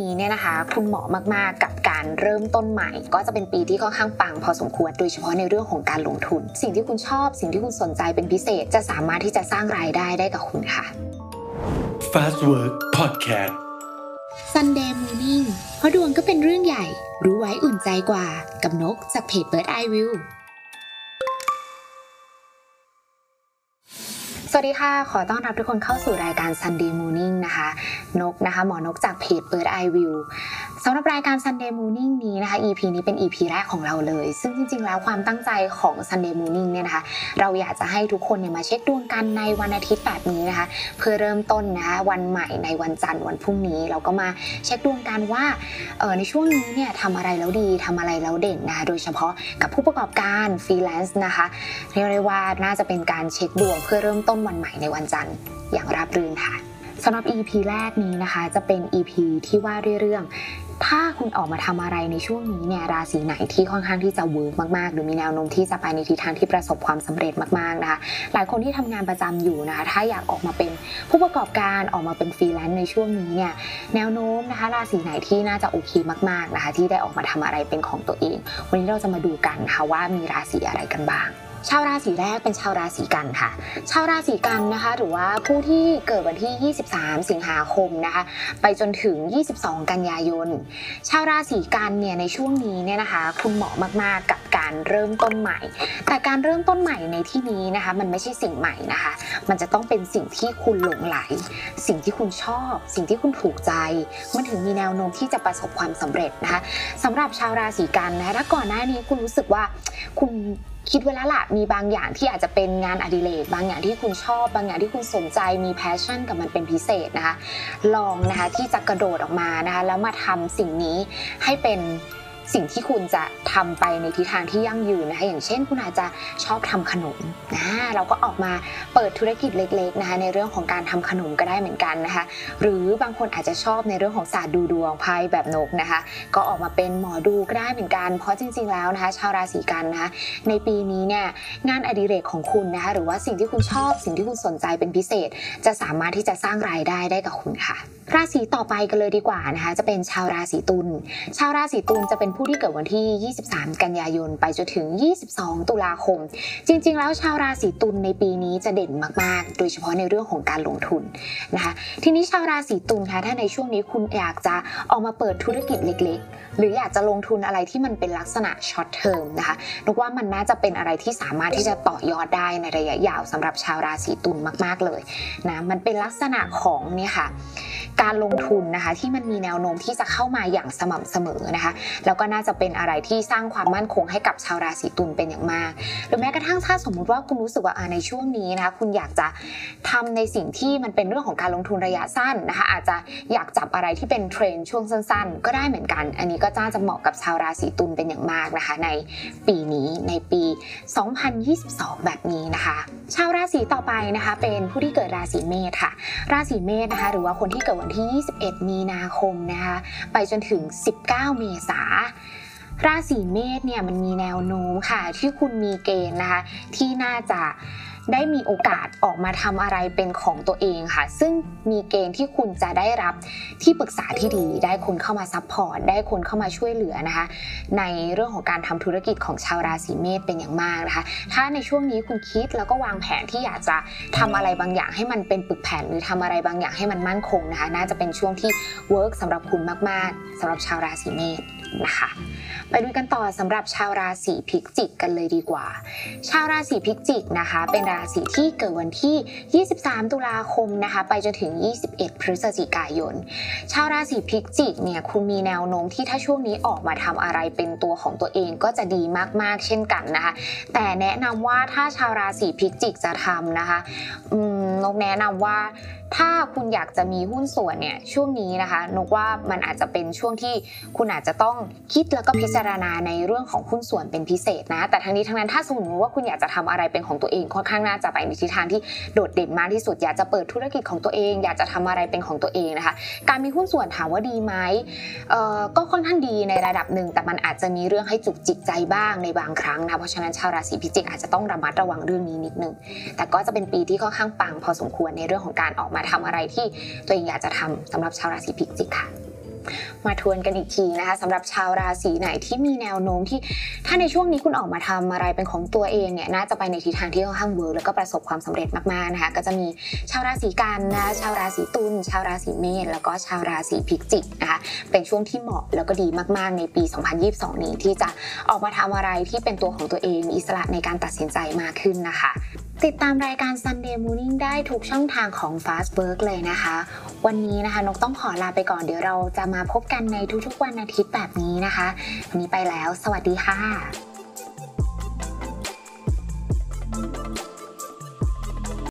นี้เนี่ยนะคะ คุณเหมาะมากๆ กับการเริ่มต้นใหม่ ก็จะเป็นปีที่ค่อนข้างปังพอสมควรโดยเฉพาะในเรื่องของการลงทุน สิ่งที่คุณชอบ สิ่งที่คุณสนใจเป็นพิเศษจะสามารถที่จะสร้างรายได้ได้กับคุณค่ะ Fast Work Podcast Sunday Morning เพราะดวงก็เป็นเรื่องใหญ่ รู้ไว้อุ่นใจกว่ากับนกจากเพจ Bird Eye View สวัสดีค่ะ ขอต้อนรับทุกคนเข้าสู่รายการ Sunday Morning นะคะ นกนะคะ หมอนกจากเพจ Bird Eye View สำหรับรายการ Sunday Morning นี้นะคะ EP นี้เป็น EP แรกของเราเลย ซึ่งจริง ๆ แล้วความตั้งใจของ Sunday Morning เนี่ยนะคะ เราอยากจะให้ทุกคนเนี่ยมาเช็คดวงกันในวันอาทิตย์แบบนี้นะคะ เพื่อเริ่มต้นนะคะวันใหม่ในวันจันทร์วันพรุ่งนี้เราก็มาเช็คดวงกันว่าเออในช่วงนี้เนี่ยทำอะไรแล้วดีทำอะไรแล้วเด่นนะคะโดยเฉพาะกับผู้ประกอบการฟรีแลนซ์นะคะเรียกได้ว่าน่าจะเป็นการเช็คดวงเพื่อเริ่มต้นวันใหม่ในวันจันทร์อย่างราบรื่นค่ะสำหรับ EP แรกนี้นะคะ จะเป็น EP ที่ว่าด้วยเรื่อง ถ้าคุณออกมาทำอะไรในช่วงนี้เนี่ยราศีไหนที่ค่อนข้างที่จะ work มากๆ หรือมีแนวโน้มที่จะไปในทิศทางที่ประสบความสำเร็จมากๆนะคะหลายคนที่ทำงานประจำอยู่นะคะถ้าอยากออกมาเป็นผู้ประกอบการออกมาเป็นฟรีแลนซ์ในช่วงนี้เนี่ยแนวโน้มนะคะราศีไหนที่น่าจะโอเคมากๆนะคะที่ได้ออกมาทำอะไรเป็นของตัวเอง วันนี้เราจะมาดูกันนะคะว่ามีราศีอะไรกันบ้าง ชาวราศีแรกเป็นชาวราศีกันค่ะ ชาวราศีกันนะคะ หรือว่าผู้ที่เกิดวันที่ 23 สิงหาคมนะคะ ไปจนถึง 22 กันยายน ชาวราศีกันเนี่ยในช่วงนี้เนี่ยนะคะ คุณเหมาะมากๆกับการเริ่มต้นใหม่ แต่การเริ่มต้นใหม่ในที่นี้นะคะ มันไม่ใช่สิ่งใหม่นะคะ มันจะต้องเป็นสิ่งที่คุณหลงไหล สิ่งที่คุณชอบ สิ่งที่คุณถูกใจ มันถึงมีแนวโน้มที่จะประสบความสำเร็จนะคะสำหรับชาวราศีกันนะคะถ้าก่อนหน้านี้คุณรู้สึกว่าคุณ คิดไว้แล้วล่ะมีบางอย่างที่อาจจะเป็นงานอดิเรกบางอย่างที่คุณชอบบางอย่างที่คุณสนใจมีแพชชั่นกับมันเป็นพิเศษนะคะ ลองนะคะที่จะกระโดดออกมานะคะแล้วมาทำสิ่งนี้ให้เป็น สิ่งที่คุณจะทำไปในทิศทางที่ยั่งยืนนะคะอย่างเช่น คุณอาจจะชอบทำขนมนะเราก็ออกมาเปิดธุรกิจเล็กๆนะคะในเรื่องของการทำขนมก็ได้เหมือนกันนะคะหรือบางคนอาจจะชอบในเรื่องของศาสตร์ดูดวงไพ่แบบนกนะคะ ก็ออกมาเป็นหมอดูก็ได้เหมือนกัน เพราะจริง ๆแล้วนะคะชาวราศีกันนะคะในปีนี้เนี่ยงานอดิเรกของคุณนะคะหรือว่าสิ่งที่คุณชอบสิ่งที่คุณสนใจเป็นพิเศษ จะสามารถที่จะสร้างรายได้ได้กับคุณค่ะ ราศีต่อไปกันเลยดีกว่านะคะจะเป็นชาวราศีตุลชาวราศีตุลจะเป็นผู้ที่เกิดวันที่ 23 กันยายนไปจนถึง 22 ตุลาคม จริง ๆ แล้วชาวราศีตุลในปีนี้จะเด่นมาก ๆ โดยเฉพาะในเรื่องของการลงทุนนะคะทีนี้ชาวราศีตุลคะถ้าในช่วงนี้คุณอยากจะออกมาเปิดธุรกิจเล็ก ๆ หรืออยากจะลงทุนอะไรที่มันเป็นลักษณะช็อตเทอมนะคะนึกว่ามันน่าจะเป็นอะไรที่สามารถที่จะต่อยอดได้ในระยะยาวสำหรับชาวราศีตุลมาก ๆ เลยนะมันเป็นลักษณะของเนี่ยค่ะ การลงทุนนะคะที่มันมีแนวโน้มที่จะเข้ามาอย่างสม่ำเสมอนะคะแล้วก็น่าจะเป็นอะไรที่สร้างความมั่นคงให้กับชาวราศีตุลเป็นอย่างมาก หรือแม้กระทั่งถ้าสมมุติว่าคุณรู้สึกว่าในช่วงนี้นะคะคุณอยากจะทำในสิ่งที่มันเป็นเรื่องของการลงทุนระยะสั้นนะคะอาจจะอยากจับอะไรที่เป็นเทรนช่วงสั้น ๆ ก็ได้เหมือนกัน อันนี้ก็น่าจะเหมาะกับชาวราศีตุลเป็นอย่างมากนะคะในปีนี้ในปี 2022 แบบนี้นะคะ ชาวราศีต่อไปนะคะเป็นผู้ที่เกิดราศีเมษค่ะ ราศีเมษนะคะ หรือว่าคนที่เกิดวันที่ 21 มีนาคมนะคะไปจนถึง 19 เมษาราศีเมษเนี่ยมันมีแนวโน้มค่ะที่คุณมีเกณฑ์นะคะที่น่าจะ ได้มีโอกาสออกมาทำอะไรเป็นของตัวเองค่ะ ซึ่งมีเกณฑ์ที่คุณจะได้รับที่ปรึกษาที่ดี ได้คนเข้ามา support ได้คนเข้ามาช่วยเหลือนะคะ ในเรื่องของการทำธุรกิจของชาวราศีเมษเป็นอย่างมากนะคะ ถ้าในช่วงนี้คุณคิดแล้วก็วางแผนที่อยากจะทำอะไรบางอย่างให้มันเป็นปึกแผ่น หรือทำอะไรบางอย่างให้มันมั่นคงนะคะ น่าจะเป็นช่วงที่work สำหรับคุณมาก ๆสำหรับชาวราศีเมษ นะคะไปดูกันต่อสำหรับชาวราศีพิจิกกันเลยดีกว่า ชาวราศีพิจิกนะคะ เป็นราศีที่เกิดวันที่ 23 ตุลาคมนะคะ ไปจนถึง 21 พฤศจิกายน ชาวราศีพิจิกเนี่ยคุณมีแนวโน้มที่ถ้าช่วงนี้ออกมาทำอะไรเป็นตัวของตัวเองก็จะดีมากๆ เช่นกันนะคะ แต่แนะนำว่าถ้าชาวราศีพิจิกจะทำนะคะอืมนกแนะนำว่า ถ้าคุณอยากจะมีหุ้นส่วนเนี่ยช่วงนี้นะคะนกว่ามันอาจจะเป็นช่วงที่คุณอาจจะต้องคิดแล้วก็พิจารณาในเรื่องของหุ้นส่วนเป็นพิเศษนะ แต่ทั้งนี้ทั้งนั้นถ้าสมมติว่าคุณอยากจะทำอะไรเป็นของตัวเองค่อนข้างน่าจะไปในทิศทางที่โดดเด่นมากที่สุด อยากจะเปิดธุรกิจของตัวเอง อยากจะทำอะไรเป็นของตัวเองนะคะ การมีหุ้นส่วนถามว่าดีไหมเอ่อก็ค่อนข้างดีในระดับหนึ่งแต่มันอาจจะมีเรื่องให้จุกจิกใจบ้างในบางครั้งนะเพราะฉะนั้นชาวราศีพิจิกอาจจะต้องระมัดระวังเรื่องนี้นิดนึงแต่ก็จะเป็นปีที่ค่อนข้างปังพอสมควรในเรื่องของการออกมาทำอะไรที่ตัวเองอยากจะทำสำหรับชาวราศีพิจิกค่ะมาทวนกันอีกทีนะคะสำหรับชาวราศีไหนที่มีแนวโน้มที่ถ้าในช่วงนี้คุณออกมาทำอะไรเป็นของตัวเองเนี่ยน่าจะไปในทิศทางที่ค่อนข้าง work แล้วก็ประสบความสำเร็จมากๆนะคะก็จะมีชาวราศีกันย์นะชาวราศีตุลชาวราศีเมษแล้วก็ชาวราศีพิจิกนะคะเป็นช่วงที่เหมาะแล้วก็ดีมากๆในปี 2022 นี้ที่จะออกมาทำอะไรที่เป็นตัวของตัวเองมีอิสระในการตัดสินใจมากขึ้นนะคะ ติดตามรายการ Sunday Morning ได้ทุกช่องทางของ Fast Work เลยนะคะ วันนี้นะคะนกต้องขอลาไปก่อนเดี๋ยวเราจะมาพบกันในทุกๆวันอาทิตย์แบบนี้นะคะ วันนี้ไปแล้ว สวัสดีค่ะ